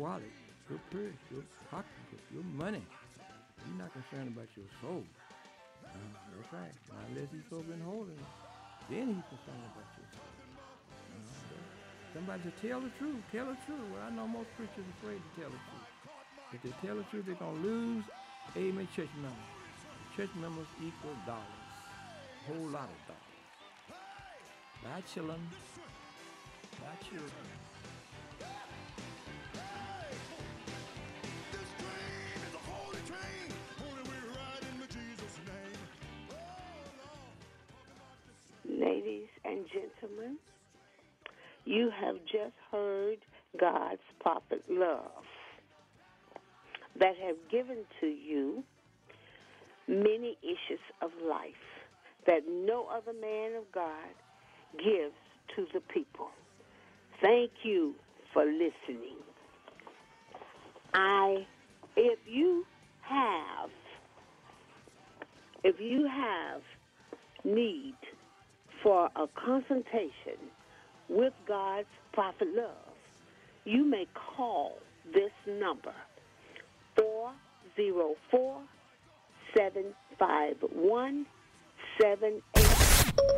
Wallet, your purse, your pocketbook, your money. You're not concerned about your soul. Uh, that's right. Not unless he's so been holding it. Then he's concerned about your soul. Uh, somebody said, tell the truth, tell the truth. Well, I know most preachers are afraid to tell the truth. If they tell the truth, they're going to lose Amen church members. Church members equal dollars. A whole lot of dollars. Bachelor, children. Ladies and gentlemen, you have just heard God's prophet love that have given to you many issues of life that no other man of God gives to the people. Thank you for listening. I if you have if you have need for a consultation with God's prophet love, you may call this number 404 751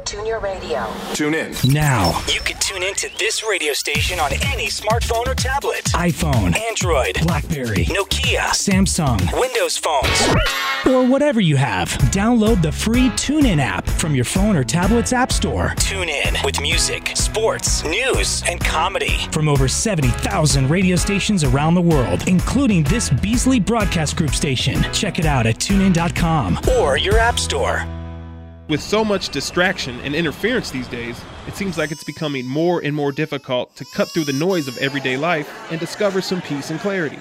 Tune your radio. Tune in. Now. You can tune in to this radio station on any smartphone or tablet. iPhone, Android, Blackberry, Nokia, Samsung, Windows phones, or whatever you have. Download the free TuneIn app from your phone or tablet's app store. Tune in with music, sports, news, and comedy. From over 70,000 radio stations around the world, including this Beasley Broadcast Group station. Check it out at tunein.com or your app store. With so much distraction and interference these days, it seems like it's becoming more and more difficult to cut through the noise of everyday life and discover some peace and clarity.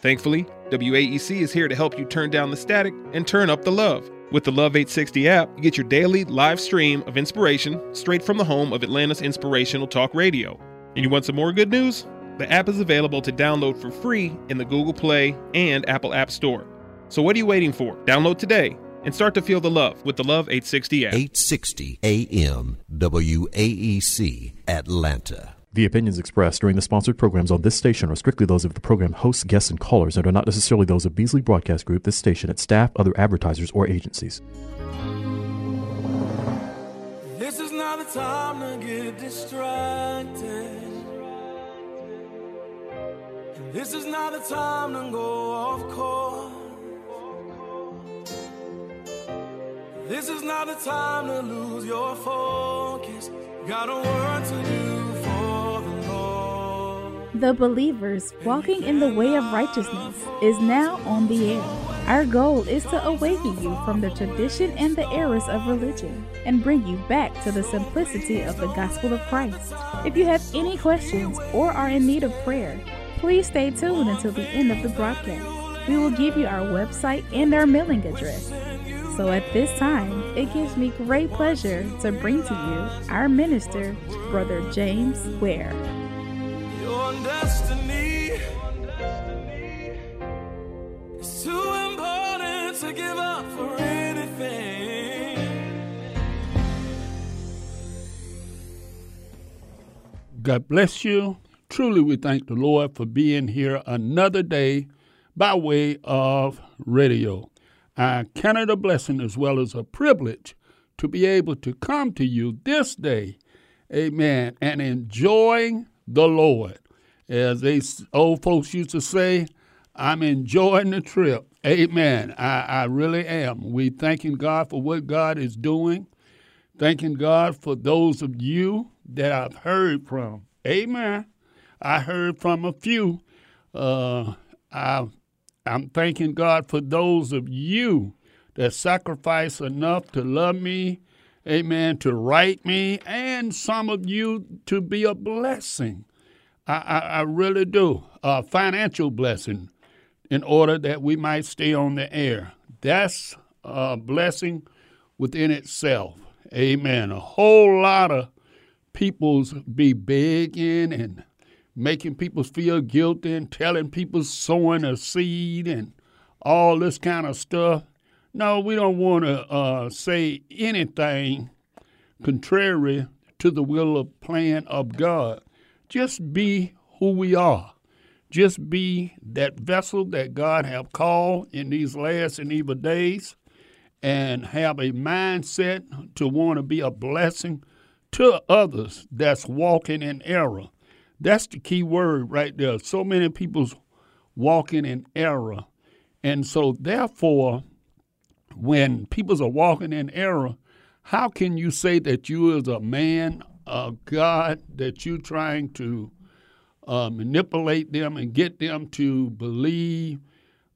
Thankfully, WAEC is here to help you turn down the static and turn up the love. With the Love 860 app, you get your daily live stream of inspiration straight from the home of Atlanta's inspirational talk radio. And you want some more good news? The app is available to download for free in the Google Play and Apple App Store. So what are you waiting for? Download today and start to feel the love with the Love 860 app. 860 AM WAEC Atlanta. The opinions expressed during the sponsored programs on this station are strictly those of the program hosts, guests, and callers and are not necessarily those of Beasley Broadcast Group, this station, its staff, other advertisers, or agencies. This is not the time to get distracted. This is not the time to go off course. This is not the time to lose your focus. Got a work to do for the Lord. The Believers Walking in the Way of Righteousness is now on the air. Our goal is to awaken you from the tradition and the errors of religion and bring you back to the simplicity of the gospel of Christ. If you have any questions or are in need of prayer, please stay tuned until the end of the broadcast. We will give you our website and our mailing address. So at this time, it gives me great pleasure to bring to you our minister, Brother James Ware. Your destiny is too important to give up for anything. God bless you. Truly, we thank the Lord for being here another day by way of radio. I count it a blessing as well as a privilege to be able to come to you this day, amen, and enjoying the Lord. As these old folks used to say, I'm enjoying the trip. Amen. I, I really am. We thanking God for what God is doing. Thanking God for those of you that I've heard from. Amen. I heard from a few. Uh, I, I'm thanking God for those of you that sacrifice enough to love me amen, to write me and some of you to be a blessing. I, I, I really do. A financial blessing in order that we might stay on the air. That's a blessing within itself. Amen. A whole lot of people's be begging and making people feel guilty and telling people sowing a seed and all this kind of stuff. No, we don't want to uh, say anything contrary to the will of plan of God. Just be who we are. Just be that vessel that God have called in these last and evil days and have a mindset to want to be a blessing to others that's walking in error. That's the key word right there. So many people's walking in error. And so therefore, when people are walking in error, how can you say that you as a man of God that you're trying to uh, manipulate them and get them to believe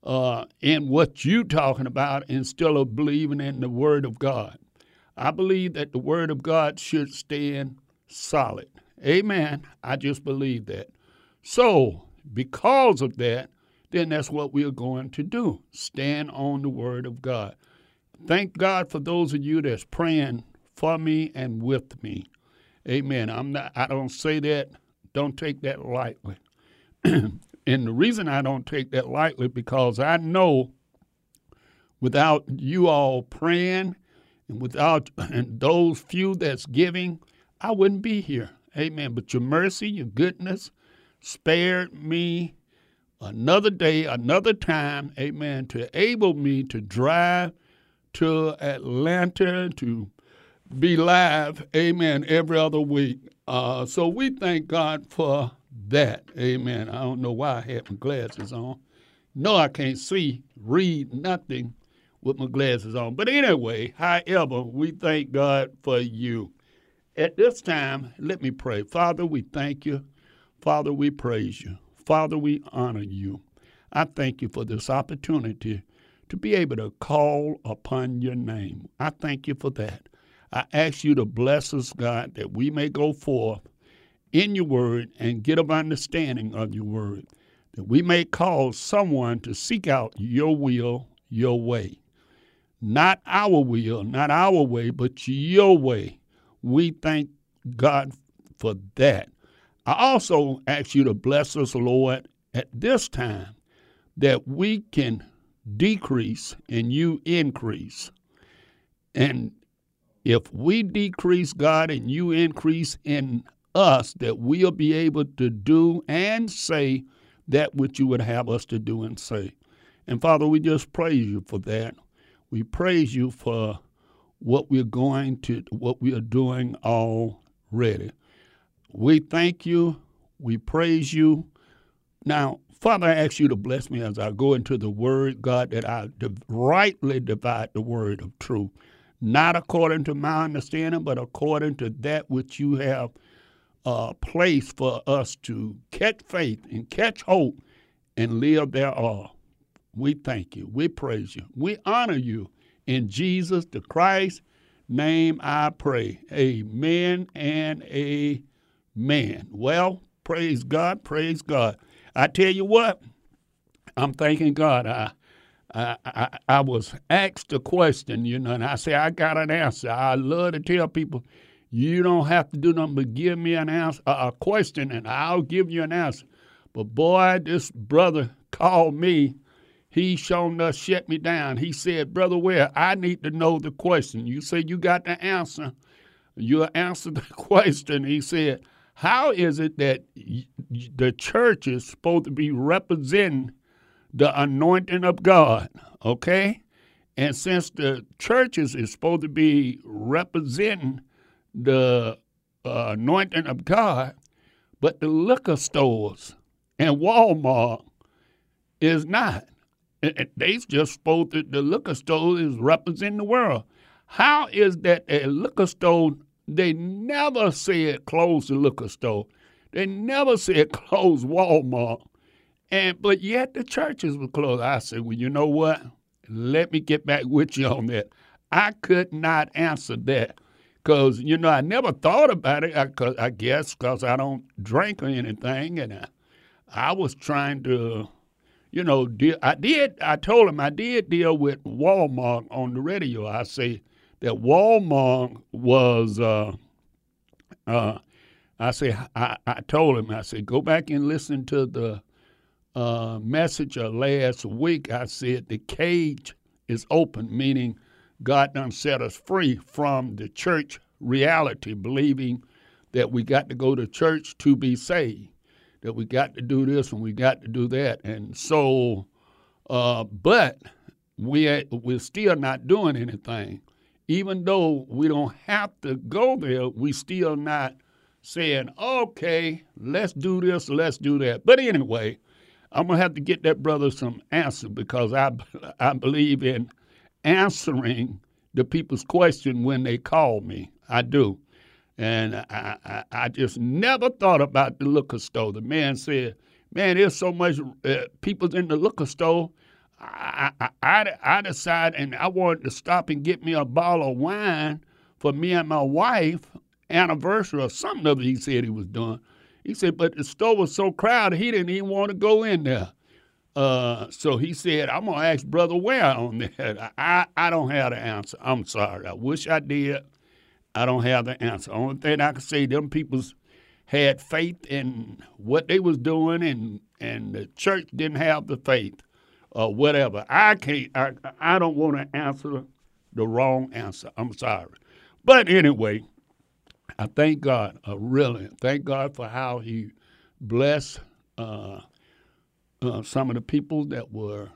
uh, in what you're talking about instead of believing in the Word of God? I believe that the Word of God should stand solid. Amen. I just believe that. So, because of that, then that's what we're going to do stand on the Word of God. Thank God for those of you that's praying for me and with me. Amen. I'm not I don't say that, don't take that lightly. and the reason I don't take that lightly because I know without you all praying and without and those few that's giving, I wouldn't be here. Amen. But your mercy, your goodness spared me another day, another time, amen, to enable me to drive to Atlanta to be live, amen, every other week. Uh, so we thank God for that, amen. I don't know why I had my glasses on. No, I can't see, read nothing with my glasses on. But anyway, however, we thank God for you. At this time, let me pray. Father, we thank you. Father, we praise you. Father, we honor you. I thank you for this opportunity to be able to call upon your name. I thank you for that. I ask you to bless us, God, that we may go forth in your word and get an understanding of your word, that we may cause someone to seek out your will, your way. Not our will, not our way, but your way. We thank God for that. I also ask you to bless us, Lord, at this time that we can decrease and you increase. And if we decrease, God, and you increase in us, that we'll be able to do and say that which you would have us to do and say. And Father, we just praise you for that. We praise you for what we're going to, what we are doing already. We thank you. We praise you. Now, Father, I ask you to bless me as I go into the word, God, that I rightly divide the word of truth, not according to my understanding, but according to that which you have uh, placed for us to catch faith and catch hope and live thereof. We thank you. We praise you. We honor you. In Jesus the Christ name I pray. Amen and amen. Well, praise God, praise God. I tell you what, I'm thanking God. I, I, I, I was asked a question, you know, and I say I got an answer. I love to tell people, you don't have to do nothing but give me an answer, a question, and I'll give you an answer. But boy, this brother called me. He shown us shut me down. He said, Brother Ware, I need to know the question. You say you got the answer. You answered the question. He said, how is it that the church is supposed to be representing the anointing of God? Okay? And since the churches is supposed to be representing the uh, anointing of God, but the liquor stores and Walmart is not. They just supposed to, the liquor store is representing the world. How is that a liquor store they never said close the liquor store. They never said close Walmart. And but yet the churches were closed. I said, well, you know what? Let me get back with you on that. I could not answer that. Because, you know, I never thought about it, I, I guess, because I don't drink or anything. And I, I was trying to, you know, I did, I told him I did deal with Walmart on the radio. I say that Walmart was, uh, uh, I say, I, I told him, I said, go back and listen to the uh, message of last week. I said, the cage is open, meaning God done set us free from the church reality, believing that we got to go to church to be saved, that we got to do this and we got to do that. And so, uh, but we, we're still not doing anything. Even though we don't have to go there, we still not saying, okay, let's do this, let's do that. But anyway, I'm to have to get that brother some answer because I, I believe in answering the people's question when they call me. I do. And I, I, I just never thought about the liquor store. The man said, man, there's so much uh, people in the liquor store. I, I, I, I decided, and I wanted to stop and get me a bottle of wine for me and my wife anniversary or something of it he said he was doing. He said, but the store was so crowded, he didn't even want to go in there. Uh, so he said, I'm going to ask Brother Ware on that. I, I don't have the answer. I'm sorry. I wish I did. I don't have the answer. Only thing I can say, them people's had faith in what they was doing, and and the church didn't have the faith, or whatever. I can't. I I don't want to answer the wrong answer. I'm sorry, but anyway, I thank God. Uh, really, thank God for how He blessed uh, uh, some of the people that were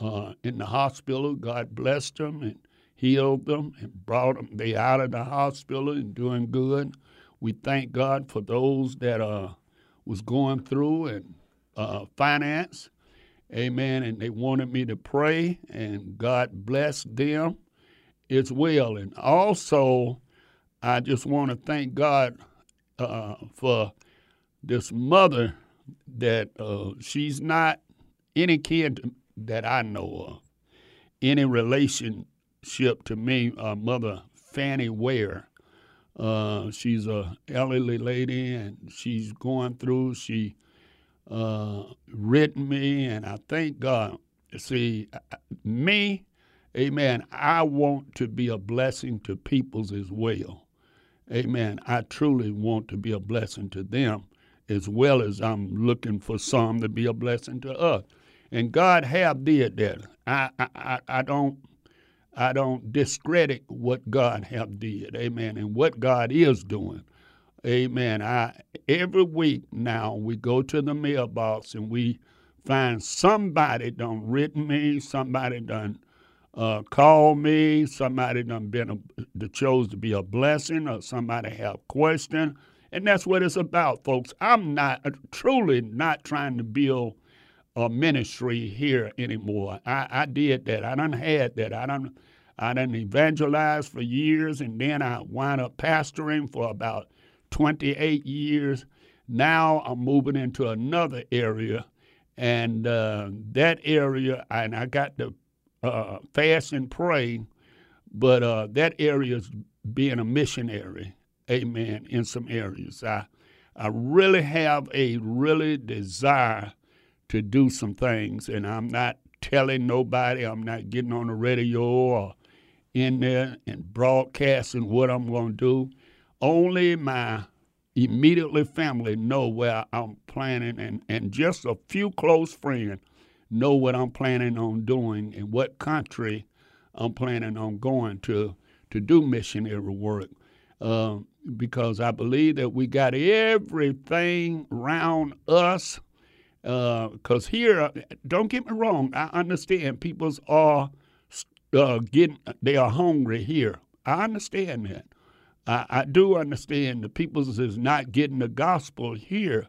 uh, in the hospital. God blessed them and healed them and brought them they out of the hospital and doing good. We thank God for those that uh, was going through and uh, finance. Amen. And they wanted me to pray, and God blessed them as well. And also, I just want to thank God uh, for this mother that uh, she's not any kid that I know of, any relationship to me, uh, Mother Fanny Ware. Uh, she's a elderly lady and she's going through. She uh, written me, and I thank God. See, me, amen, I want to be a blessing to peoples as well. Amen. I truly want to be a blessing to them as well as I'm looking for some to be a blessing to us. And God have did that. I, I, I don't I don't discredit what God have did. Amen. And what God is doing. Amen. I every week now we go to the mailbox and we find somebody done written me, somebody done uh, called me, somebody done been a, chose to be a blessing, or somebody have question, and that's what it's about, folks. I'm not truly not trying to build a ministry here anymore. I, I did that. I done had that. I done I done evangelized for years, and then I wound up pastoring for about 28 years. Now I'm moving into another area, and uh, that area, and I got to uh, fast and pray, but uh, that area is being a missionary, amen, in some areas. I, I really have a really desire to do some things, and I'm not telling nobody. I'm not getting on the radio or in there and broadcasting what I'm going to do. Only my immediately family know where I'm planning, and, and just a few close friends know what I'm planning on doing and what country I'm planning on going to to do missionary work. Uh, because I believe that we got everything around us because uh, here, don't get me wrong, I understand people's are uh, getting they are hungry here. I understand that. I, I do understand the people's is not getting the gospel here,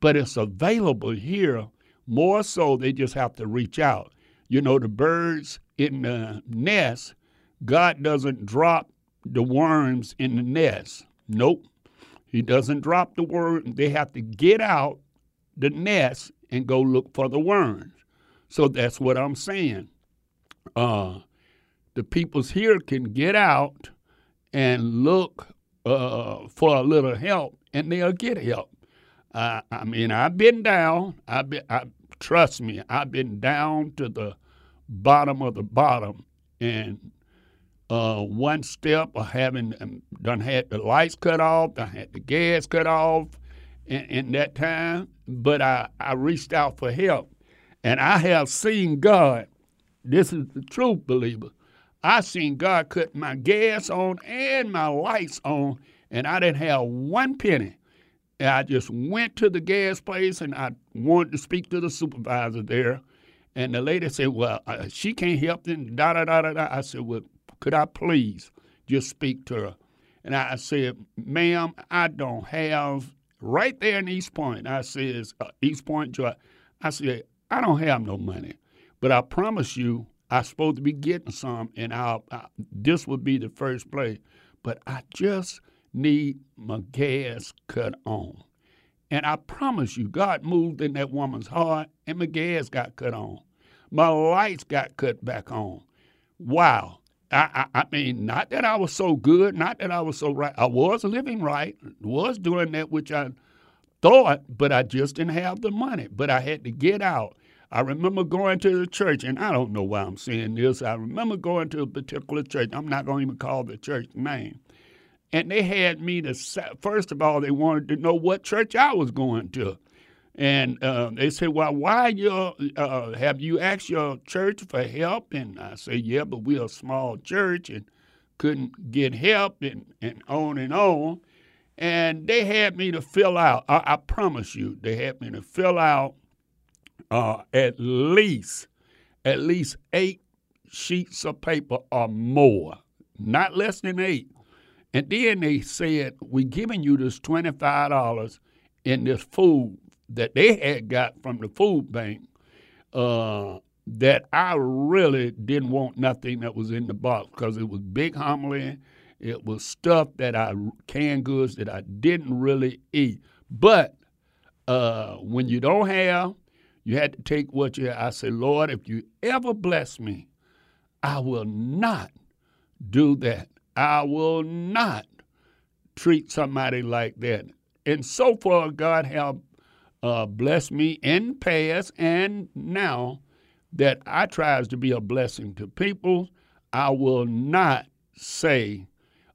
but it's available here. More so, they just have to reach out. You know, the birds in the nest, God doesn't drop the worms in the nest. Nope. He doesn't drop the worm. They have to get out the nest and go look for the worms. So that's what I'm saying. Uh, the peoples here can get out and look uh, for a little help, and they'll get help. I mean, I've been down. I've been, I, trust me, I've been down to the bottom of the bottom, and uh, one step of having um, done had the lights cut off, I had the gas cut off in, in that time, but I, I reached out for help. And I have seen God, this is the truth, believer. I seen God cut my gas on and my lights on, and I didn't have one penny. And I just went to the gas place and I wanted to speak to the supervisor there. And the lady said, Well, uh, she can't help them, da da da da da. I said, Well, could I please just speak to her? And I said, Ma'am, I don't have, right there in East Point, I said, uh, East Point, Georgia, I said, I don't have no money, but I promise you, I'm supposed to be getting some, and I'll, I, this would be the first place. But I just need my gas cut on. And I promise you, God moved in that woman's heart, and my gas got cut on. My lights got cut back on. Wow. I, I, I, mean, not that I was so good, not that I was so right. I was living right, was doing that which I thought, but I just didn't have the money. But I had to get out. I remember going to the church, and I don't know why I'm saying this. I remember going to a particular church. I'm not going to even call the church name. And they had me to, first of all, they wanted to know what church I was going to. And uh, they said, "Well, why you uh, have you asked your church for help?" And I said, "Yeah, but we're a small church and couldn't get help, and, and on and on." And they had me to fill out. I, I promise you, they had me to fill out uh, at least at least eight sheets of paper or more, not less than eight. And then they said, "We're giving you this twenty-five dollars in this food that they had got from the food bank uh, that I really didn't want nothing that was in the box because it was big homily. It was stuff that I canned goods that I didn't really eat. But uh, when you don't have, you had to take what you. I said, Lord, if you ever bless me, I will not do that. I will not treat somebody like that. And so far, God have uh, me in past and now that I tries to be a blessing to people. I will not say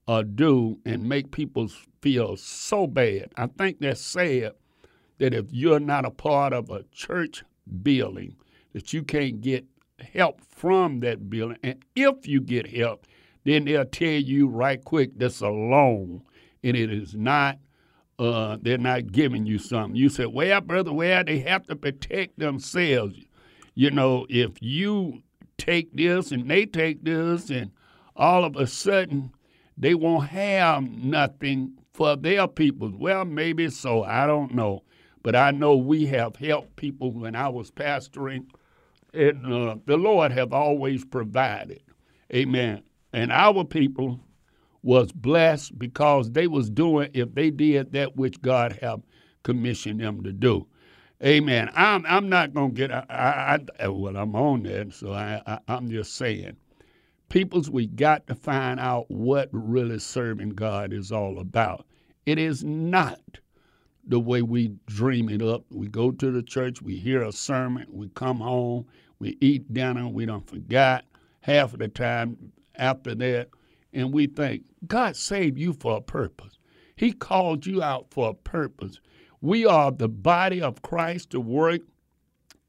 or do and make people feel so bad. I think that's sad that if you're not a part of a church building, that you can't get help from that building. And if you get help, then they'll tell you right quick that's a loan and it is not uh, they're not giving you something. You said, well, brother, well, they have to protect themselves. You know, if you take this and they take this, and all of a sudden they won't have nothing for their people. Well, maybe so. I don't know. But I know we have helped people when I was pastoring, and uh, the Lord have always provided. Amen. And our people was blessed because they was doing if they did that which God have commissioned them to do. Amen. I'm I'm not gonna get I, I uh, well I'm on that, so I, I I'm just saying, peoples we got to find out what really serving God is all about. It is not the way we dream it up. We go to the church, we hear a sermon, we come home, we eat dinner, we don't forget half of the time after that and we think God saved you for a purpose. He called you out for a purpose. We are the body of Christ to work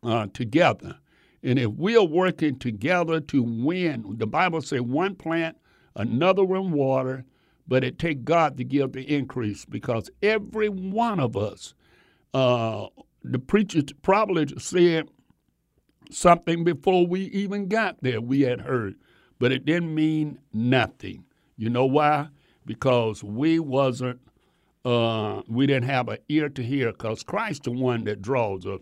uh, together. And if we are working together to win, the Bible says one plant, another one water, but it takes God to give the increase because every one of us, uh, the preacher probably said something before we even got there, we had heard but it didn't mean nothing. You know why? Because we wasn't, uh, we didn't have an ear to hear. Because Christ the one that draws us.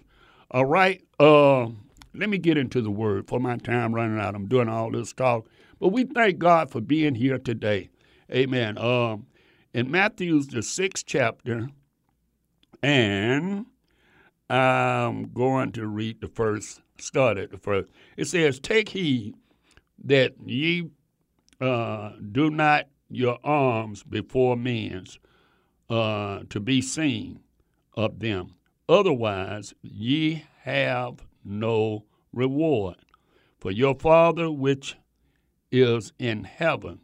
All right. Uh, let me get into the word for my time running out. I'm doing all this talk, but we thank God for being here today. Amen. Um, in Matthew's the sixth chapter, and I'm going to read the first, start at the first. It says, Take heed that ye uh, do not your alms before men's uh, to be seen of them. Otherwise, ye have no reward. For your Father which is in heaven.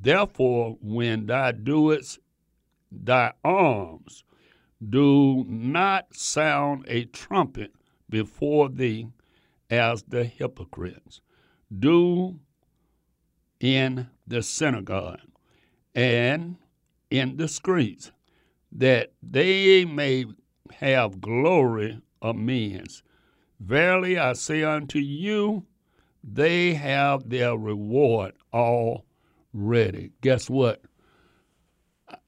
Therefore, when thou doest thy alms, do not sound a trumpet before thee as the hypocrites do in the synagogue and in the streets, that they may have glory of men. Verily I say unto you, they have their reward already. Guess what?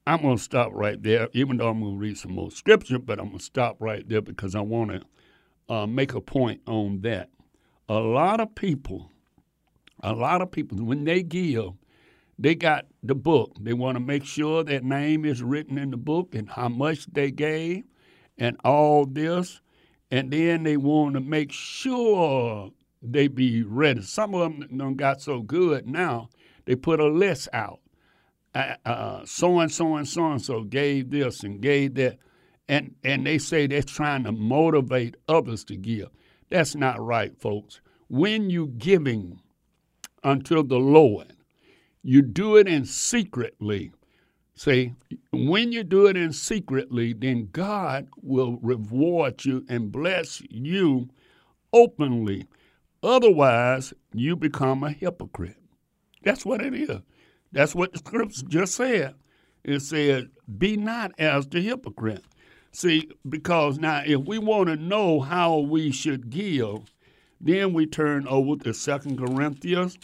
I'm going to stop right there, even though I'm going to read some more scripture, but I'm going to stop right there because I want to uh, make a point on that. A lot of people, a lot of people, when they give, they got the book. They want to make sure their name is written in the book and how much they gave and all this. And then they want to make sure they be ready. Some of them done got so good now, they put a list out so and so and so and so gave this and gave that, and and they say they're trying to motivate others to give. That's not right, folks. When you giving unto the Lord, you do it in secretly. See, when you do it in secretly, then God will reward you and bless you openly. Otherwise, you become a hypocrite. That's what it is. That's what the scripture just said. It said, Be not as the hypocrite. See, because now if we want to know how we should give, then we turn over to Second Corinthians,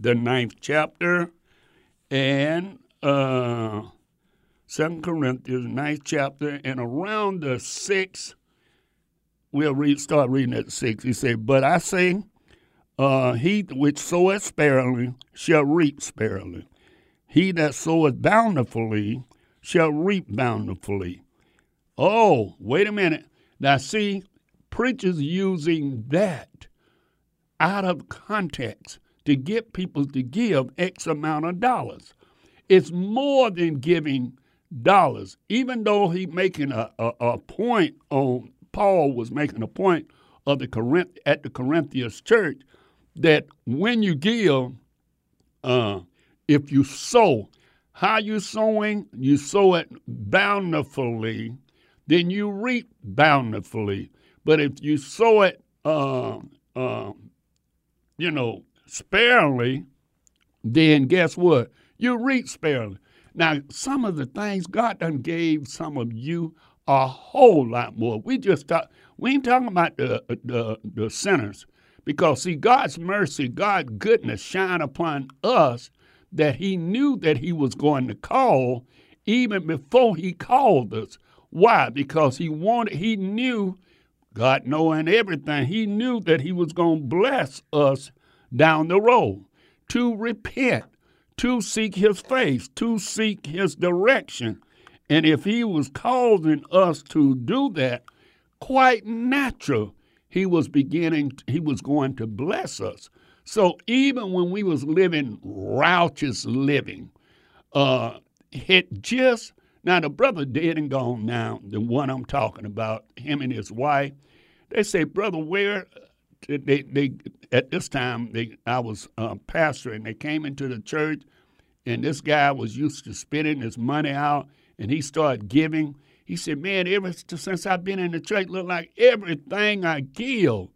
the ninth chapter, and uh, Second Corinthians, ninth chapter, and around the sixth, we'll read, start reading at six. He said, But I say, uh, he which soweth sparingly shall reap sparingly. He that soweth bountifully shall reap bountifully. Oh, wait a minute. Now, see, preachers using that out of context to get people to give X amount of dollars. It's more than giving dollars, even though he making a, a, a point on Paul was making a point of the Corinth at the Corinthians church that when you give, uh, if you sow, how you sowing? You sow it bountifully, then you reap bountifully. But if you sow it, uh, uh, you know, sparingly, then guess what? You reap sparingly. Now, some of the things God done gave some of you a whole lot more. We just talk, we ain't talking about the the, the sinners. Because, see, God's mercy, God's goodness shine upon us that He knew that He was going to call even before He called us. Why? Because He wanted, He knew, God knowing everything, He knew that He was going to bless us down the road to repent, to seek His face, to seek His direction. And if He was causing us to do that, quite natural he was beginning he was going to bless us so even when we was living righteous living uh it just now the brother dead and gone now the one i'm talking about him and his wife they say brother Ware they, they at this time they i was uh, pastor and they came into the church and this guy was used to spending his money out and he started giving he said, Man, ever since I've been in the church, look like everything I give,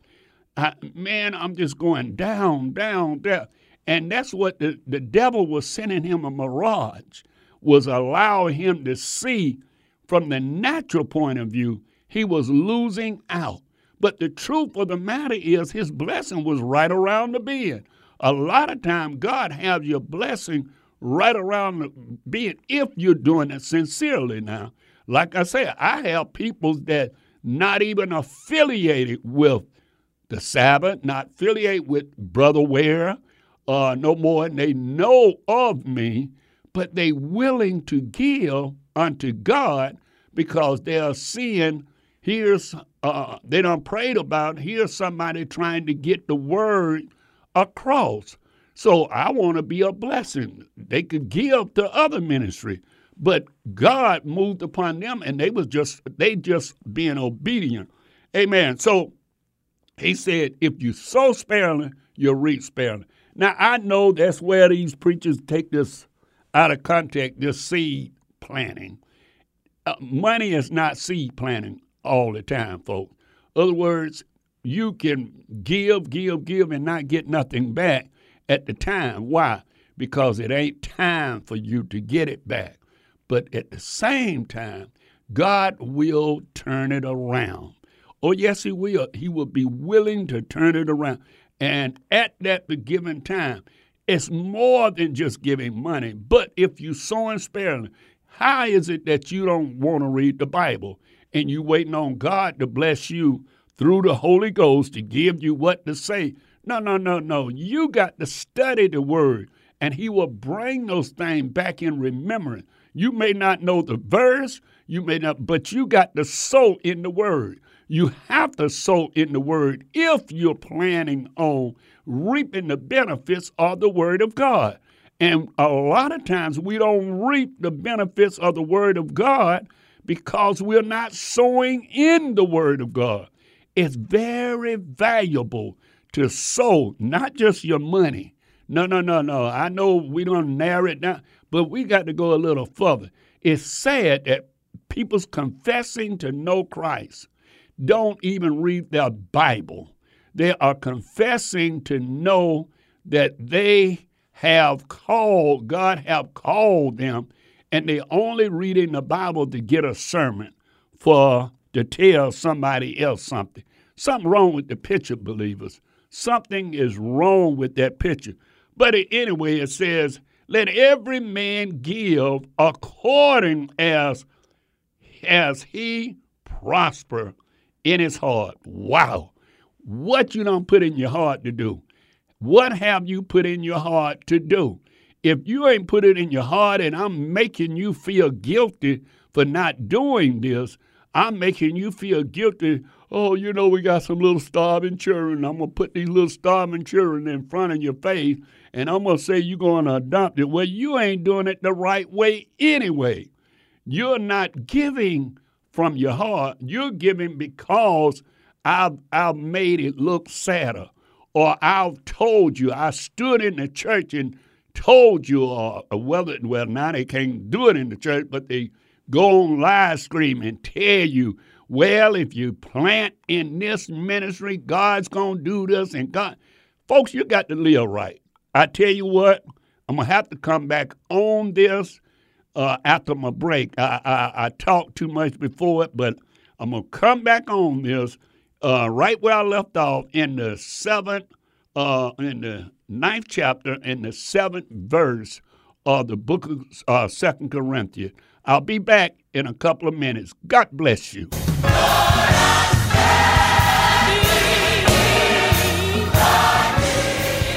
I, man, I'm just going down, down, down. And that's what the, the devil was sending him a mirage, was allowing him to see from the natural point of view, he was losing out. But the truth of the matter is his blessing was right around the bend. A lot of time God has your blessing right around the bend if you're doing it sincerely now. Like I said, I have people that not even affiliated with the Sabbath, not affiliated with Brother Ware, uh, no more, and they know of me, but they willing to give unto God because they are seeing here's uh, they don't prayed about here's somebody trying to get the word across. So I want to be a blessing. They could give to other ministry, but God moved upon them, and they was just they just being obedient. Amen. So he said, if you sow sparingly, you'll reap sparingly. Now I know that's where these preachers take this out of context, this seed planting. Uh, money is not seed planting all the time, folks. other words, you can give, give, give, and not get nothing back at the time. Why? Because it ain't time for you to get it back. But at the same time, God will turn it around. Oh, yes, He will. He will be willing to turn it around. And at that given time, it's more than just giving money. But if you sow and sparingly, how is it that you don't want to read the Bible and you waiting on God to bless you through the Holy Ghost to give you what to say? No, no, no, no. You got to study the Word, and He will bring those things back in remembrance. You may not know the verse, you may not, but you got to sow in the Word. You have to sow in the word if you're planning on reaping the benefits of the word of God. And a lot of times we don't reap the benefits of the word of God because we're not sowing in the word of God. It's very valuable to sow not just your money. No, no, no, no. I know we don't narrow it down, but we got to go a little further. It's sad that people's confessing to know Christ don't even read their Bible. They are confessing to know that they have called, God have called them, and they're only reading the Bible to get a sermon for to tell somebody else something. Something wrong with the picture, believers. Something is wrong with that picture. But anyway, it says, let every man give according as as he prosper in his heart. Wow. What you don't put in your heart to do? What have you put in your heart to do? If you ain't put it in your heart and I'm making you feel guilty for not doing this, I'm making you feel guilty. Oh, you know, we got some little starving children. I'm going to put these little starving children in front of your face and I'm going to say you're going to adopt it. Well, you ain't doing it the right way anyway. You're not giving from your heart. You're giving because I've, I've made it look sadder, or I've told you. I stood in the church and told you, or, or whether, well, now they can't do it in the church, but they go on live stream and tell you, well, if you plant in this ministry, God's to do this. And God, folks, you got to live right. I tell you what, I'm to have to come back on this uh, after my break. I, I, I, talked too much before it, but I'm to come back on this uh, right where I left off in the seventh, uh, in the ninth chapter, in the seventh verse of the book of uh, Second Corinthians. I'll be back in a couple of minutes. God bless you.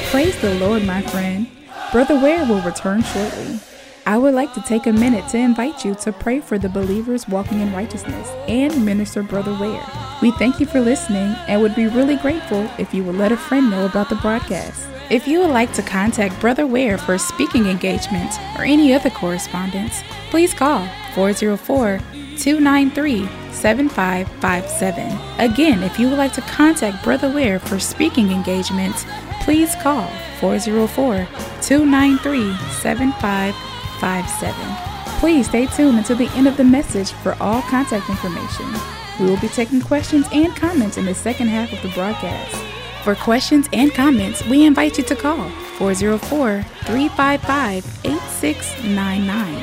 Praise the Lord, my friend. Brother Ware will return shortly. I would like to take a minute to invite you to pray for the believers walking in righteousness and minister Brother Ware. We thank you for listening and would be really grateful if you would let a friend know about the broadcast. If you would like to contact Brother Ware for speaking engagements or any other correspondence, please call 404 293 7557. Again, if you would like to contact Brother Ware for speaking engagements, please call 404 293 7557. Please stay tuned until the end of the message for all contact information. We will be taking questions and comments in the second half of the broadcast. For questions and comments, we invite you to call 404 355 8699.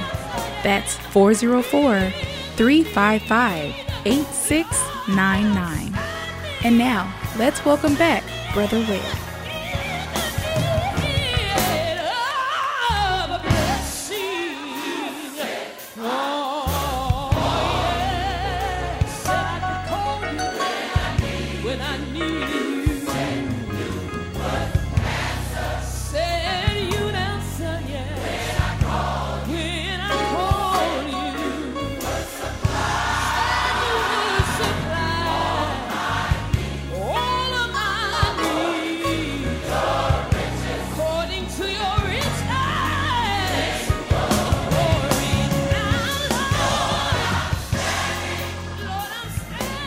That's 404 355 8699. And now, let's welcome back Brother Ware.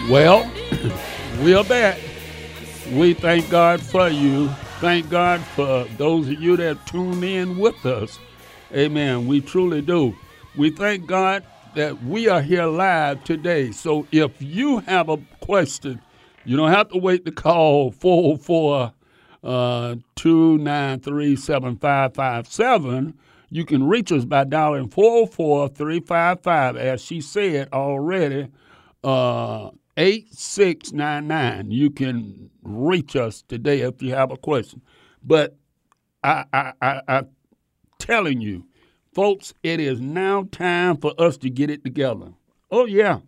Well, we're back. We thank God for you. Thank God for those of you that tune in with us. Amen. We truly do. We thank God that we are here live today. So if you have a question, you don't have to wait to call 404 uh, 293 7557. You can reach us by dialing 404 355, as she said already, uh, 8699. You can reach us today if you have a question. But I, I, I, I'm telling you, folks, it is now time for us to get it together. Oh, yeah.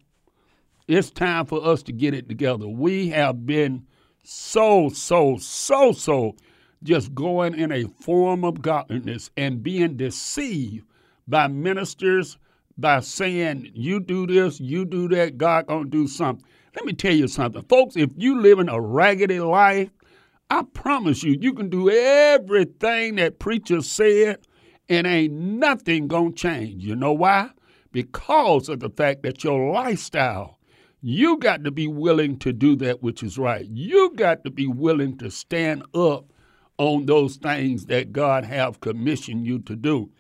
It's time for us to get it together. We have been so, so, so, so just going in a form of godliness and being deceived by ministers by saying you do this, you do that, God gonna do something. Let me tell you something, folks. If you live in a raggedy life, I promise you, you can do everything that preacher said, and ain't nothing gonna change. You know why? Because of the fact that your lifestyle you got to be willing to do that which is right. You got to be willing to stand up on those things that God have commissioned you to do.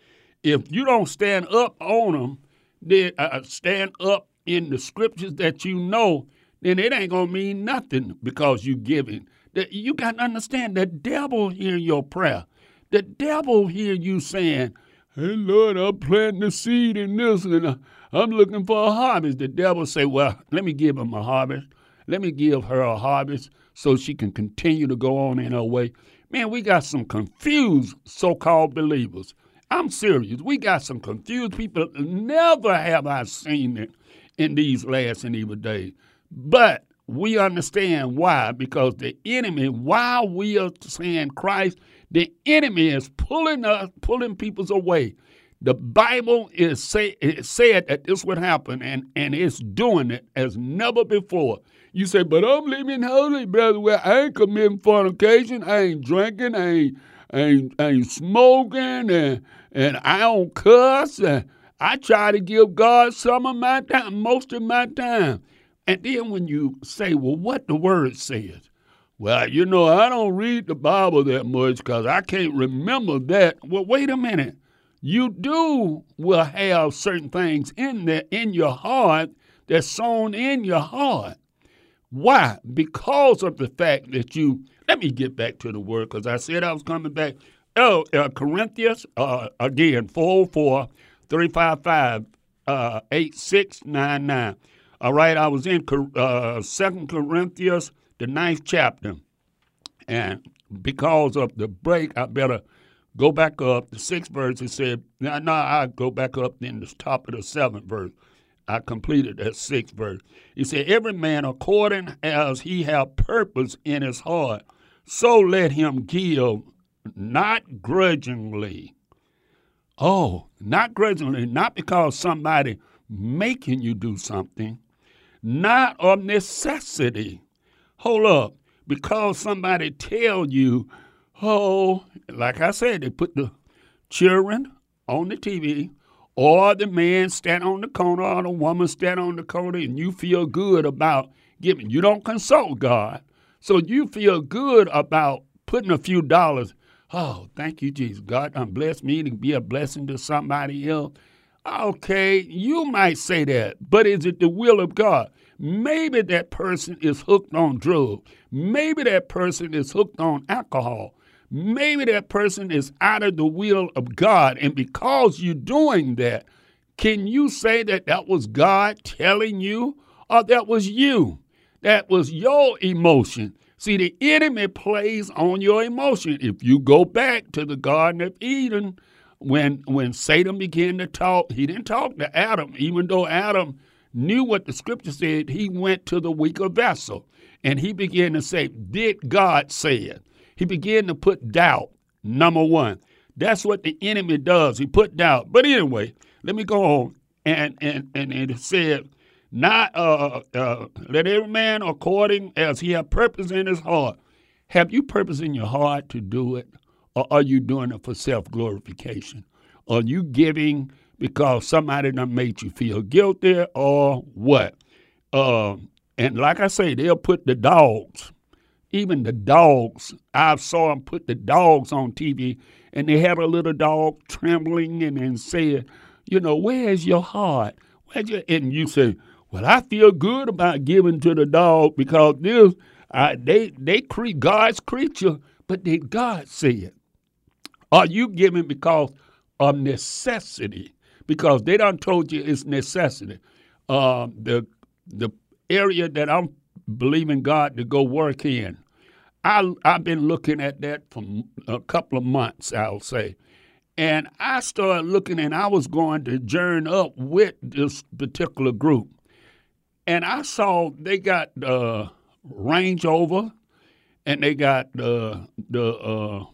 If you don't stand up on them, then uh, stand up in the scriptures that you know, then it ain't gonna mean nothing because you giving. That you got to understand the devil hear your prayer. The devil hear you saying, "Hey Lord, I'm planting the seed in this, and uh, I'm looking for a harvest." The devil say, "Well, let me give him a harvest. Let me give her a harvest so she can continue to go on in her way." Man, we got some confused so-called believers. I'm serious. We got some confused people. Never have I seen it in these last and evil days. But we understand why, because the enemy, while we are saying Christ, the enemy is pulling us, pulling people's away. The Bible is say, it said that this would happen, and, and it's doing it as never before. You say, but I'm living holy, brother. Well, I ain't committing fornication. I ain't drinking. I ain't, I ain't, I ain't smoking, and, and I don't cuss. And I try to give God some of my time, most of my time. And then when you say, well, what the word says, well, you know, I don't read the Bible that much because I can't remember that. Well, wait a minute. You do will have certain things in there in your heart that's sown in your heart. Why? Because of the fact that you. Let me get back to the word because I said I was coming back. Oh, uh, Corinthians, uh, again, 404 355 uh, 8699. All right, I was in uh, 2 Corinthians, the ninth chapter. And because of the break, I better go back up. The sixth verse, it said, now, now I go back up in the top of the seventh verse. I completed that sixth verse. He said, Every man according as he have purpose in his heart, so let him give, not grudgingly. Oh, not grudgingly, not because somebody making you do something, not of necessity. Hold up, because somebody tell you, oh, like I said, they put the children on the TV, or the man stand on the corner, or the woman stand on the corner, and you feel good about giving. You don't consult God, so you feel good about putting a few dollars. Oh, thank you, Jesus. God done bless me to be a blessing to somebody else. Okay, you might say that, but is it the will of God? Maybe that person is hooked on drugs. Maybe that person is hooked on alcohol. Maybe that person is out of the will of God. And because you're doing that, can you say that that was God telling you or that was you? That was your emotion. See, the enemy plays on your emotion. If you go back to the Garden of Eden, when when Satan began to talk, he didn't talk to Adam, even though Adam knew what the scripture said, he went to the weaker vessel and he began to say, Did God say it? He began to put doubt, number one. That's what the enemy does. He put doubt. But anyway, let me go on. And and and, and it said, not uh, uh, let every man according as he have purpose in his heart. Have you purpose in your heart to do it? Or are you doing it for self glorification? Are you giving because somebody done made you feel guilty or what? Uh, and like I say, they'll put the dogs, even the dogs. I saw them put the dogs on TV, and they had a little dog trembling and, and said, you know, where's your heart? Where's your, and you say, well, I feel good about giving to the dog because this, they they cre- God's creature, but did God say it? Are you giving because of necessity? Because they done told you it's necessity. Uh, the the area that I'm believing God to go work in, I I've been looking at that for a couple of months, I'll say. And I started looking, and I was going to join up with this particular group. And I saw they got the uh, Range Rover, and they got the the uh,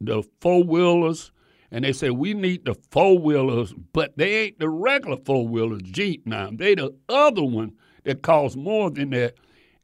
the four wheelers, and they say we need the four wheelers, but they ain't the regular four wheelers Jeep now. They the other one that cost more than that.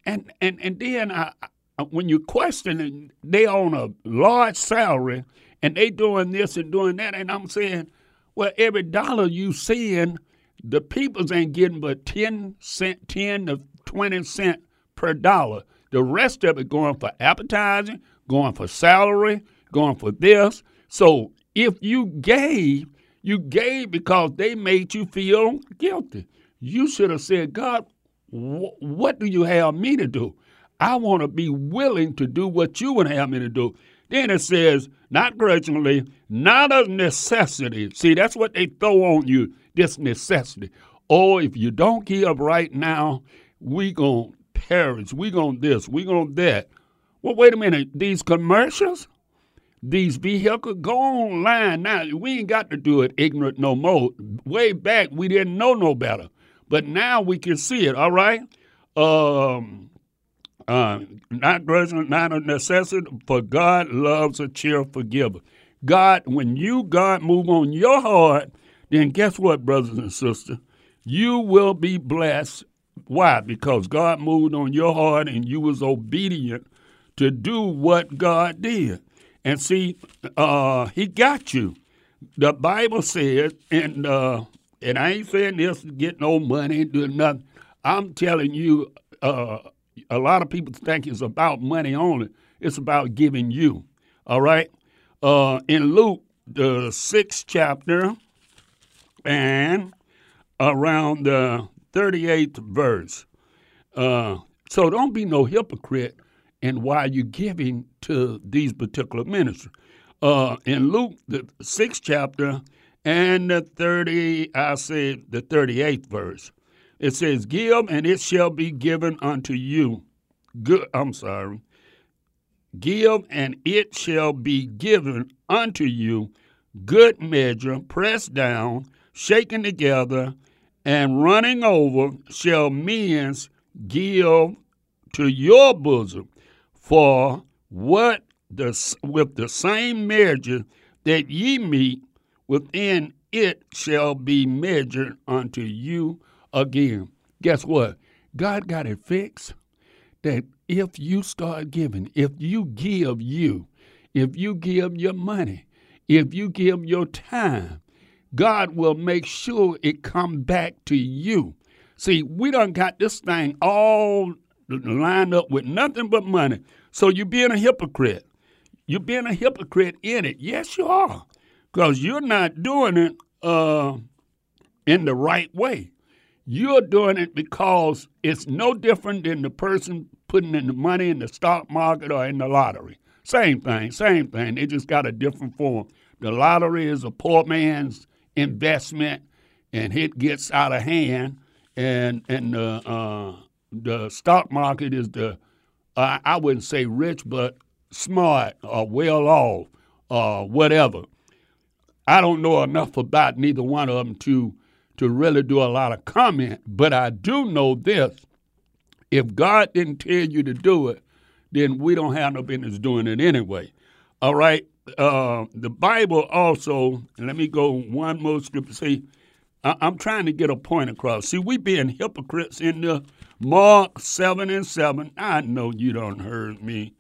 And and and then I, I when you question it, they on a large salary and they doing this and doing that, and I'm saying, well, every dollar you seeing, the peoples ain't getting but ten cent, ten to twenty cent per dollar. The rest of it going for advertising, going for salary, going for this. So if you gave, you gave because they made you feel guilty. You should have said, God, wh- what do you have me to do? I want to be willing to do what you would have me to do. Then it says, not grudgingly, not of necessity. See, that's what they throw on you, this necessity. Oh, if you don't give right now, we going to perish. We going to this. We going to that. Well, wait a minute. These commercials, these vehicles, go online now. We ain't got to do it ignorant no more. Way back, we didn't know no better. But now we can see it, all right? Um, uh, not grudging, not a necessity, for God loves a cheerful giver. God, when you, God, move on your heart, then guess what, brothers and sisters? You will be blessed. Why? Because God moved on your heart and you was obedient to do what God did. And see, uh, He got you. The Bible says, and uh, and I ain't saying this to get no money, do nothing. I'm telling you, uh, a lot of people think it's about money only. It's about giving you. All right? Uh, in Luke, the sixth chapter, and around the 38th verse. Uh, so don't be no hypocrite in why you're giving to these particular ministries. Uh, in Luke, the sixth chapter, and the 30, I say the 38th verse. It says, Give, and it shall be given unto you. Good, I'm sorry. Give, and it shall be given unto you. Good measure, pressed down, shaken together, and running over, shall men's give to your bosom. For what the, with the same measure that ye meet, within it shall be measured unto you again. Guess what? God got it fixed that if you start giving, if you give you, if you give your money, if you give your time, God will make sure it come back to you. See, we done got this thing all lined up with nothing but money. So you're being a hypocrite. You're being a hypocrite in it. Yes, you are. Because you're not doing it uh, in the right way. You're doing it because it's no different than the person putting in the money in the stock market or in the lottery. Same thing, same thing. They just got a different form. The lottery is a poor man's investment, and it gets out of hand. And and the uh, the stock market is the uh, I wouldn't say rich, but smart or well off or whatever. I don't know enough about neither one of them to to really do a lot of comment, but I do know this. If God didn't tell you to do it, then we don't have no business doing it anyway. All right. Uh, the Bible also, let me go one more scripture. See, I- am trying to get a point across. See, we being hypocrites in the Mark 7 and 7. I know you don't heard me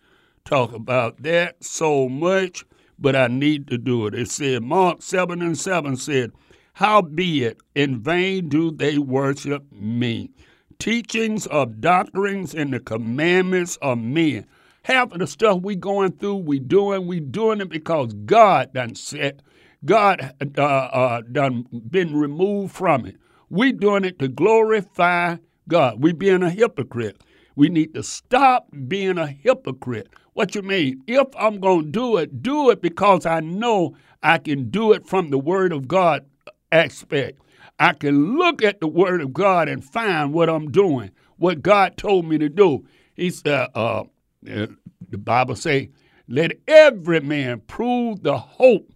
talk about that so much, but I need to do it. It said, Mark 7 and 7 said, Howbeit in vain do they worship me, teachings of doctrines and the commandments of men. Half of the stuff we going through, we doing, we doing it because God done said, God uh, uh, done been removed from it. We doing it to glorify God. We being a hypocrite. We need to stop being a hypocrite. What you mean? If I'm going to do it, do it because I know I can do it from the Word of God aspect. I can look at the Word of God and find what I'm doing, what God told me to do. He said, uh, uh, the Bible say, let every man prove the hope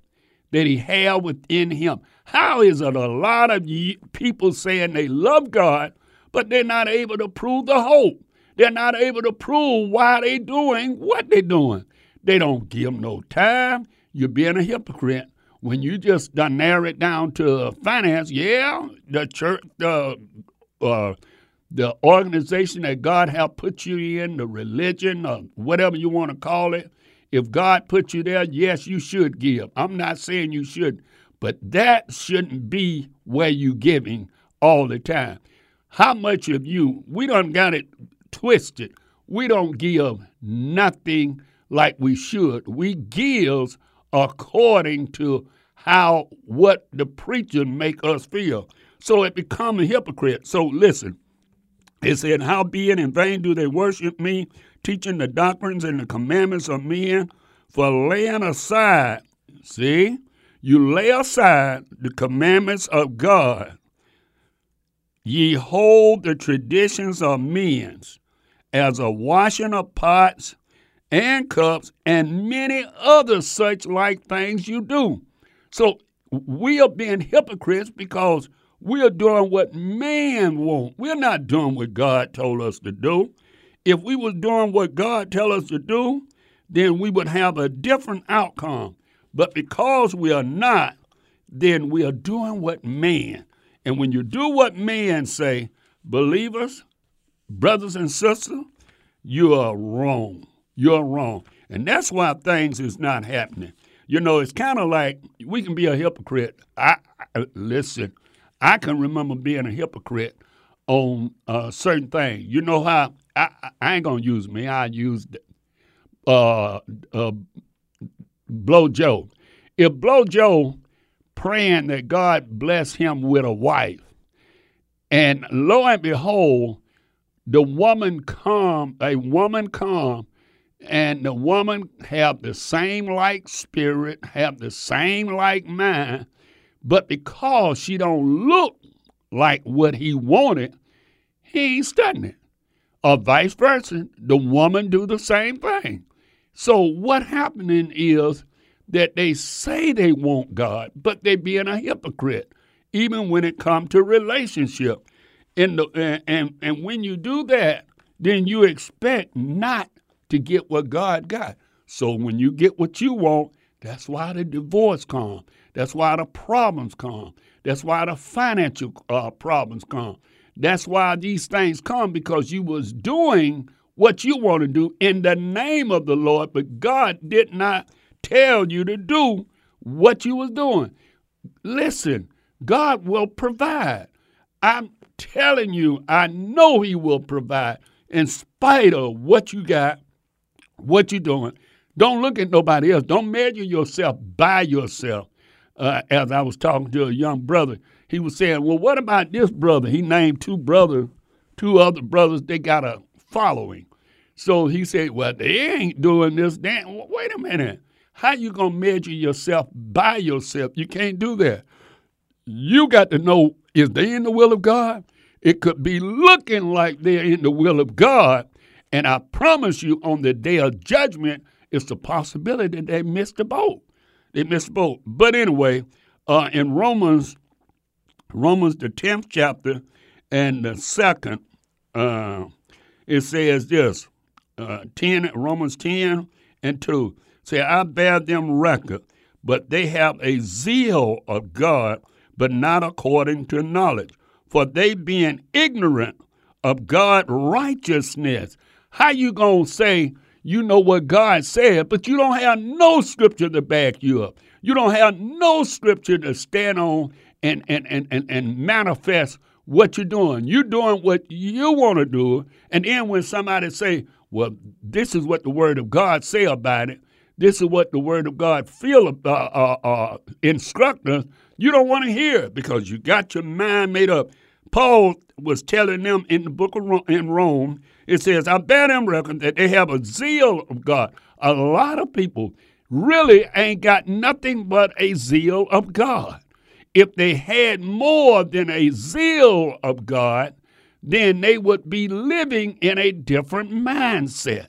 that he have within him. How is it a lot of people saying they love God, but they're not able to prove the hope? They're not able to prove why they doing what they're doing. They don't give them no time. You're being a hypocrite when you just narrow it down to finance. Yeah, the church, the uh, the organization that God have put you in, the religion or whatever you want to call it. If God put you there, yes, you should give. I'm not saying you should, but that shouldn't be where you giving all the time. How much of you, we done got it twisted. We don't give nothing like we should. We give according to how what the preacher make us feel. So it become a hypocrite. So listen, it said, How being in vain do they worship me, teaching the doctrines and the commandments of men, for laying aside, see, you lay aside the commandments of God. Ye hold the traditions of men as a washing of pots and cups and many other such like things you do. So we are being hypocrites because we are doing what man wants. We're not doing what God told us to do. If we was doing what God tell us to do, then we would have a different outcome. But because we are not, then we are doing what man. And when you do what man say, believers, brothers and sisters, you are wrong. You're wrong. And that's why things is not happening. You know, it's kind of like we can be a hypocrite. I, I, listen. I can remember being a hypocrite on uh, certain things. You know how I, I ain't gonna use me. I use uh, uh, Blow Joe. If Blow Joe praying that God bless him with a wife, and lo and behold, the woman come, a woman come, and the woman have the same like spirit, have the same like mind, but because she don't look like what he wanted, he ain't studying it. Or vice versa, the woman do the same thing. So what happening is that they say they want God, but they being a hypocrite, even when it come to relationship. And, the, and, and when you do that, then you expect not to get what God got. So when you get what you want, that's why the divorce come. That's why the problems come. That's why the financial uh, problems come. That's why these things come because you was doing what you want to do in the name of the Lord, but God did not tell you to do what you was doing. Listen, God will provide. I'm telling you, I know He will provide in spite of what you got, what you're doing. Don't look at nobody else. Don't measure yourself by yourself. Uh, as I was talking to a young brother, he was saying, "Well, what about this brother?" He named two brothers, two other brothers. They got a following. So he said, "Well, they ain't doing this. Damn, wait a minute. How you gonna measure yourself by yourself? You can't do that. You got to know is they in the will of God? It could be looking like they're in the will of God, and I promise you, on the day of judgment, it's a possibility that they missed the boat. They missed the boat. But anyway, uh, in Romans, Romans the tenth chapter and the second, uh, it says this: uh, ten Romans ten and two. Say, I bear them record, but they have a zeal of God, but not according to knowledge. For they being ignorant of God's righteousness, how you gonna say you know what God said, but you don't have no scripture to back you up. You don't have no scripture to stand on and, and, and, and, and manifest what you're doing. You're doing what you want to do. And then when somebody say, well, this is what the word of God say about it, this is what the word of God feel uh, uh, uh, instruct us, you don't want to hear because you got your mind made up. Paul was telling them in the book of Rome, in Rome, it says, I bear them reckon that they have a zeal of God. A lot of people really ain't got nothing but a zeal of God. If they had more than a zeal of God, then they would be living in a different mindset.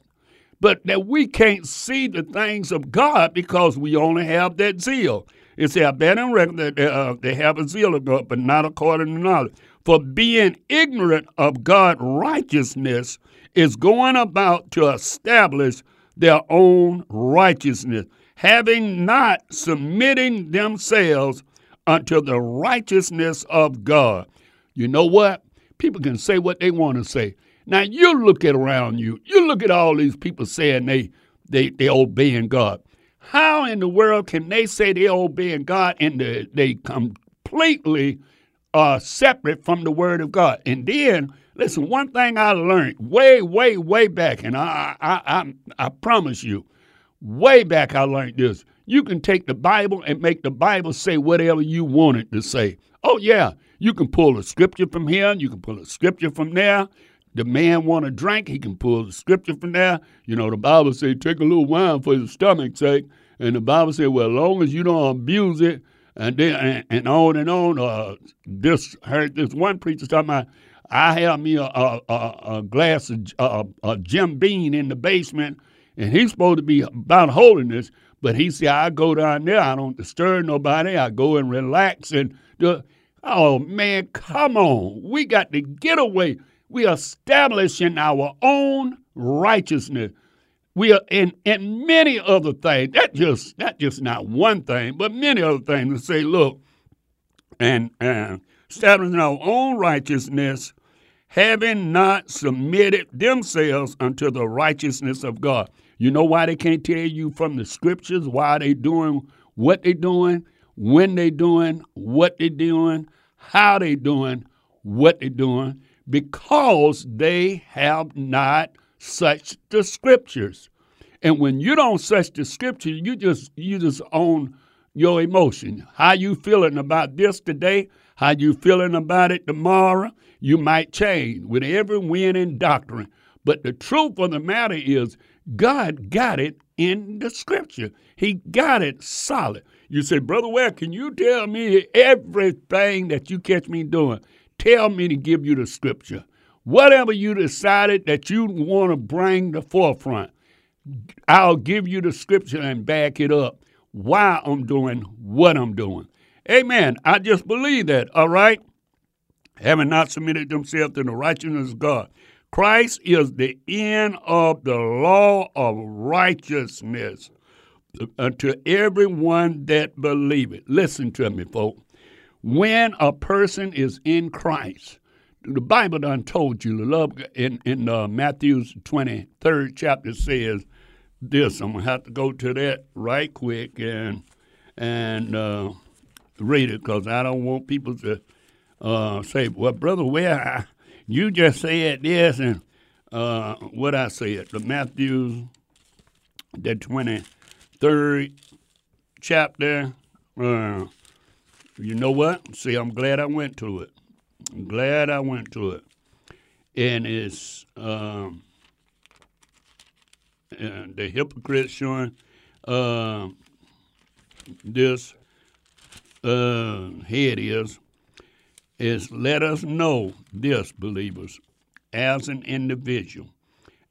But that we can't see the things of God because we only have that zeal. It says, them reckon that uh, they have a zeal of God, but not according to knowledge. For being ignorant of God's righteousness is going about to establish their own righteousness, having not submitting themselves unto the righteousness of God. You know what? People can say what they want to say. Now you look at around you. You look at all these people saying they they they obeying God. How in the world can they say they obeying God and they, they completely are separate from the Word of God? And then listen, one thing I learned way, way, way back, and I I I, I promise you, way back I learned this. You can take the Bible and make the Bible say whatever you want it to say. Oh yeah, you can pull a scripture from here, you can pull a scripture from there the man want to drink, he can pull the scripture from there. You know, the Bible say take a little wine for your stomach's sake. And the Bible say, well, as long as you don't abuse it, and then and, and on and on. Uh, this heard this one preacher talking about, I have me a, a, a, a glass of a, a Jim Beam in the basement, and he's supposed to be about holiness, but he said, I go down there, I don't disturb nobody, I go and relax and do. Oh man, come on. We got to get away we are establishing our own righteousness. We are in, in many other things. That just that just not one thing, but many other things to say, look, and, and establishing our own righteousness, having not submitted themselves unto the righteousness of God. You know why they can't tell you from the scriptures why they doing what they doing, when they doing, what they doing, how they doing, what they doing because they have not such the scriptures. And when you don't such the scripture, you just you just own your emotion. How you feeling about this today? How you feeling about it tomorrow? You might change with every wind and doctrine. But the truth of the matter is, God got it in the scripture. He got it solid. You say, Brother Ware, can you tell me everything that you catch me doing? Tell me to give you the scripture. Whatever you decided that you want to bring to the forefront, I'll give you the scripture and back it up why I'm doing what I'm doing. Amen. I just believe that, all right? Having not submitted themselves to the righteousness of God. Christ is the end of the law of righteousness unto everyone that believeth. Listen to me, folks when a person is in Christ, the Bible done told you, love in, in uh, Matthew's 23rd chapter says this. I'm to have to go to that right quick and, and uh, read it because I don't want people to uh, say, well, Brother Ware you just said this and uh, what I said. The Matthew, the 23rd chapter, uh, you know what? See, I'm glad I went to it. I'm glad I went to it. And it's um, and the hypocrite showing uh, this uh, head is is let us know this, believers, as an individual,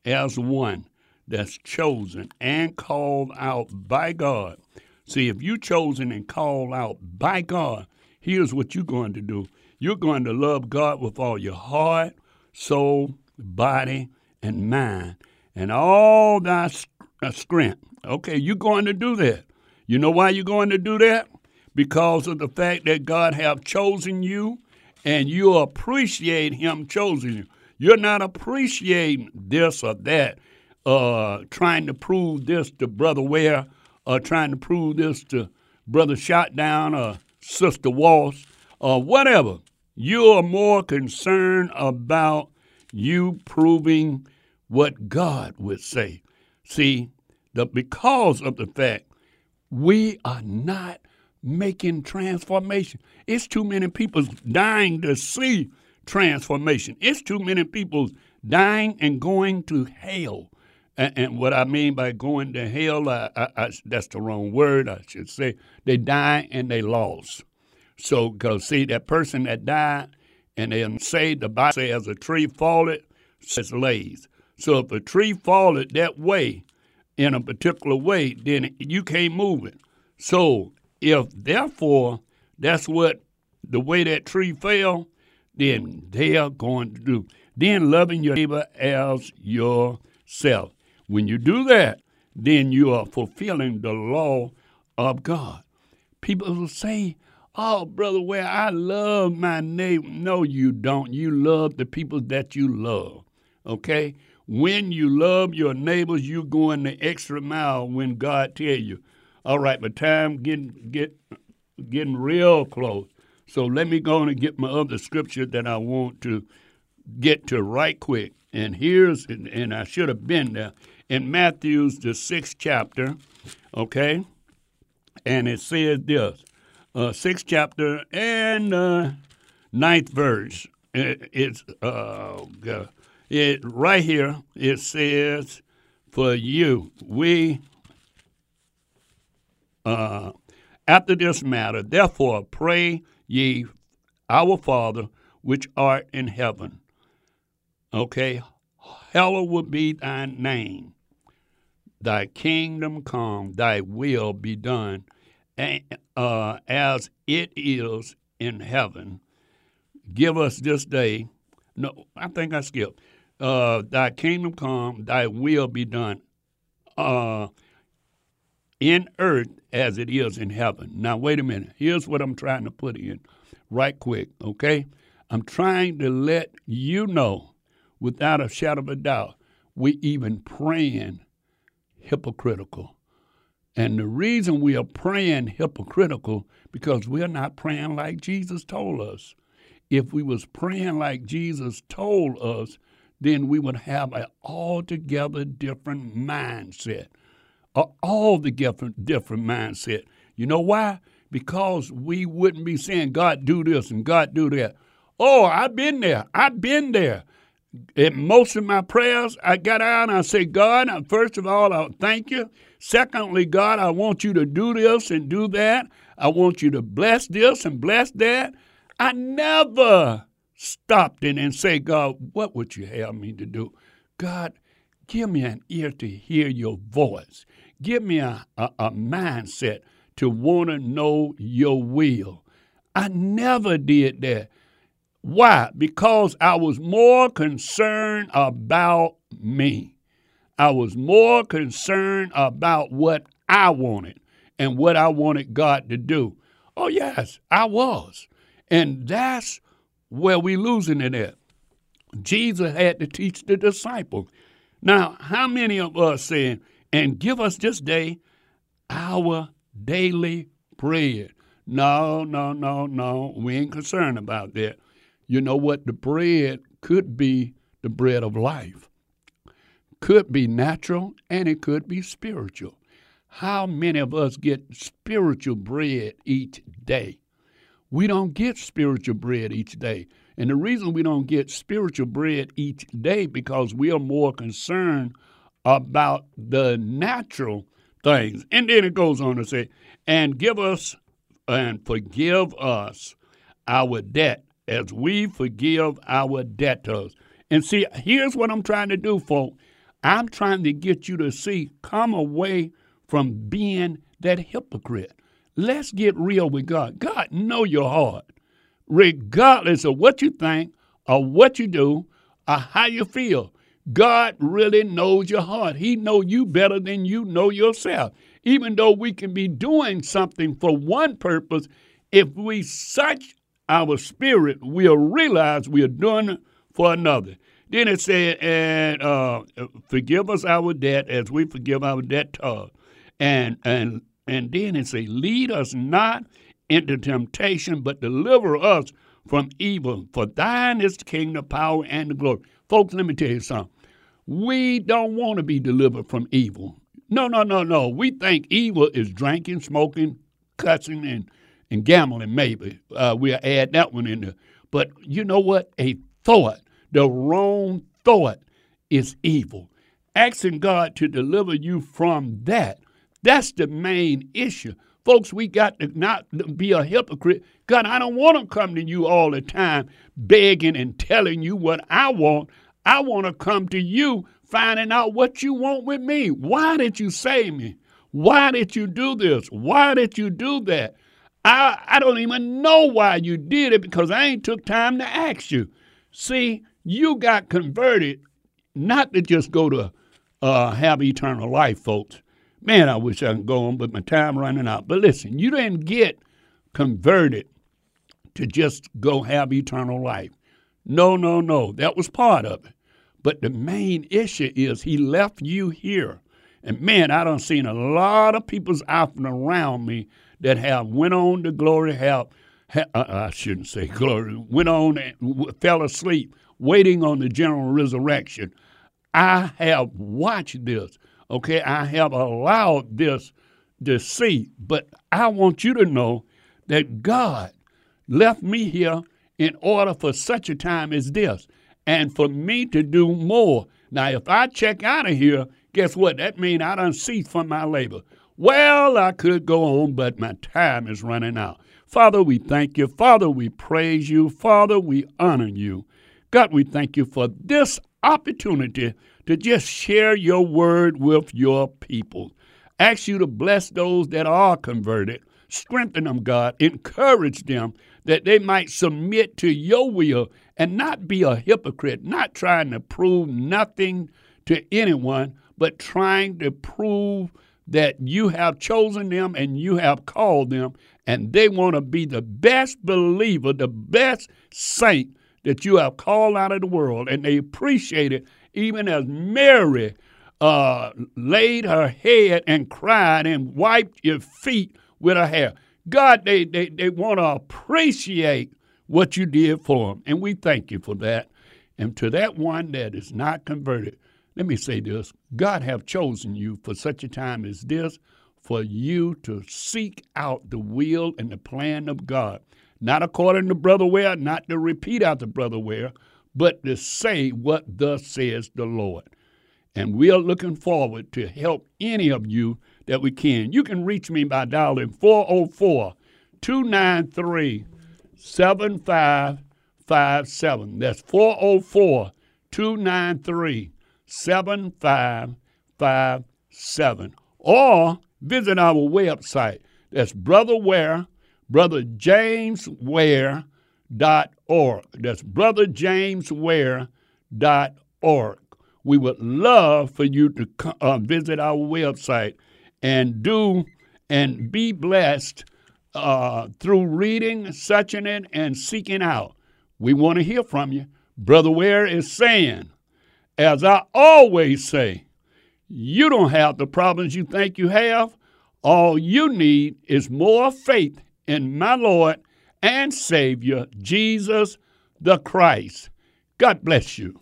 as one that's chosen and called out by God See, if you're chosen and called out by God, here's what you're going to do. You're going to love God with all your heart, soul, body, and mind, and all thy uh, strength. Okay, you're going to do that. You know why you're going to do that? Because of the fact that God have chosen you and you appreciate him choosing you. You're not appreciating this or that, uh, trying to prove this to Brother Ware or trying to prove this to Brother Shot Down or Sister Walsh or whatever. You're more concerned about you proving what God would say. See, the, because of the fact we are not making transformation. It's too many people dying to see transformation. It's too many people dying and going to hell. And, and what I mean by going to hell, I, I, I, that's the wrong word. I should say they die and they lost. So, because see, that person that died and they say the Bible says a tree falleth, says lays. So if a tree falleth that way, in a particular way, then you can't move it. So if therefore that's what the way that tree fell, then they are going to do. Then loving your neighbor as yourself. When you do that, then you are fulfilling the law of God. People will say, Oh, brother, well, I love my neighbor. No, you don't. You love the people that you love. Okay? When you love your neighbors, you're going the extra mile when God tell you, all right, my time getting get getting real close. So let me go and get my other scripture that I want to get to right quick. And here's and I should have been there in Matthew's the sixth chapter, okay? And it says this uh, sixth chapter and uh, ninth verse. It, it's uh, it right here. It says, "For you, we." Uh, after this matter, therefore, pray ye, our Father, which art in heaven. Okay, hallowed be thy name. Thy kingdom come, thy will be done uh, as it is in heaven. Give us this day. No, I think I skipped. Uh, thy kingdom come, thy will be done uh, in earth as it is in heaven. Now, wait a minute. Here's what I'm trying to put in right quick, okay? I'm trying to let you know without a shadow of a doubt, we even praying hypocritical. And the reason we are praying hypocritical because we're not praying like Jesus told us. If we was praying like Jesus told us, then we would have an altogether different mindset. A altogether different mindset. You know why? Because we wouldn't be saying, God do this and God do that. Oh, I've been there. I've been there in most of my prayers, I got out and I say, God, first of all, I thank you. Secondly, God, I want you to do this and do that. I want you to bless this and bless that. I never stopped in and say, God, what would you have me to do? God, give me an ear to hear your voice. Give me a, a, a mindset to want to know your will. I never did that. Why? Because I was more concerned about me. I was more concerned about what I wanted and what I wanted God to do. Oh, yes, I was. And that's where we're losing it at. Jesus had to teach the disciples. Now, how many of us saying, and give us this day our daily bread? No, no, no, no. We ain't concerned about that. You know what? The bread could be the bread of life, could be natural, and it could be spiritual. How many of us get spiritual bread each day? We don't get spiritual bread each day. And the reason we don't get spiritual bread each day because we are more concerned about the natural things. And then it goes on to say, and give us and forgive us our debt as we forgive our debtors. And see, here's what I'm trying to do, folks. I'm trying to get you to see, come away from being that hypocrite. Let's get real with God. God know your heart, regardless of what you think or what you do or how you feel. God really knows your heart. He know you better than you know yourself. Even though we can be doing something for one purpose, if we search our spirit will realize we are doing for another. Then it said, and uh, forgive us our debt as we forgive our debtors. And and and then it say, lead us not into temptation, but deliver us from evil. For thine is the kingdom, power, and the glory. Folks, let me tell you something. We don't want to be delivered from evil. No, no, no, no. We think evil is drinking, smoking, cussing, and, and gambling, maybe. Uh, we'll add that one in there. But you know what? A thought, the wrong thought, is evil. Asking God to deliver you from that, that's the main issue. Folks, we got to not be a hypocrite. God, I don't want to come to you all the time begging and telling you what I want. I want to come to you finding out what you want with me. Why did you save me? Why did you do this? Why did you do that? I, I don't even know why you did it because I ain't took time to ask you. See, you got converted not to just go to uh, have eternal life, folks. Man, I wish I could go on, but my time running out. But listen, you didn't get converted to just go have eternal life. No, no, no. That was part of it. But the main issue is he left you here. And man, I done seen a lot of people's out around me that have went on to glory, have, have uh, I shouldn't say glory, went on and fell asleep waiting on the general resurrection. I have watched this. Okay, I have allowed this to see, but I want you to know that God left me here in order for such a time as this and for me to do more. Now, if I check out of here, guess what? That means I don't cease from my labor. Well, I could go on, but my time is running out. Father, we thank you. Father, we praise you. Father, we honor you. God, we thank you for this opportunity to just share your word with your people. Ask you to bless those that are converted. Strengthen them, God. Encourage them that they might submit to your will and not be a hypocrite, not trying to prove nothing to anyone, but trying to prove that you have chosen them and you have called them, and they want to be the best believer, the best saint that you have called out of the world, and they appreciate it, even as Mary uh, laid her head and cried and wiped your feet with her hair. God, they, they, they want to appreciate what you did for them. And we thank you for that. And to that one that is not converted, let me say this God have chosen you for such a time as this for you to seek out the will and the plan of God. Not according to Brother Ware, not to repeat out after Brother Ware, but to say what thus says the Lord. And we are looking forward to help any of you that we can. You can reach me by dialing 404 293 7557. That's 404 293 7557. Or visit our website. That's Brother Ware, Brother James Ware dot org. That's Brother James Ware dot org. We would love for you to uh, visit our website and do and be blessed uh, through reading, searching it, and seeking out. We want to hear from you. Brother Ware is saying, as I always say, you don't have the problems you think you have. All you need is more faith in my Lord and Savior, Jesus the Christ. God bless you.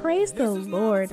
Praise the Lord.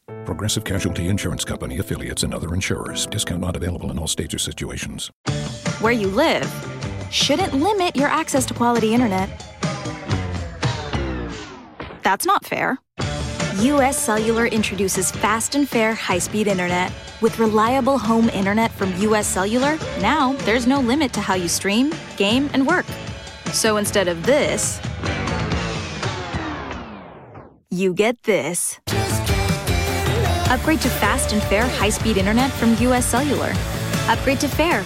Progressive Casualty Insurance Company affiliates and other insurers. Discount not available in all states or situations. Where you live shouldn't limit your access to quality internet. That's not fair. US Cellular introduces fast and fair high speed internet. With reliable home internet from US Cellular, now there's no limit to how you stream, game, and work. So instead of this, you get this. Upgrade to fast and fair high speed internet from US Cellular. Upgrade to fair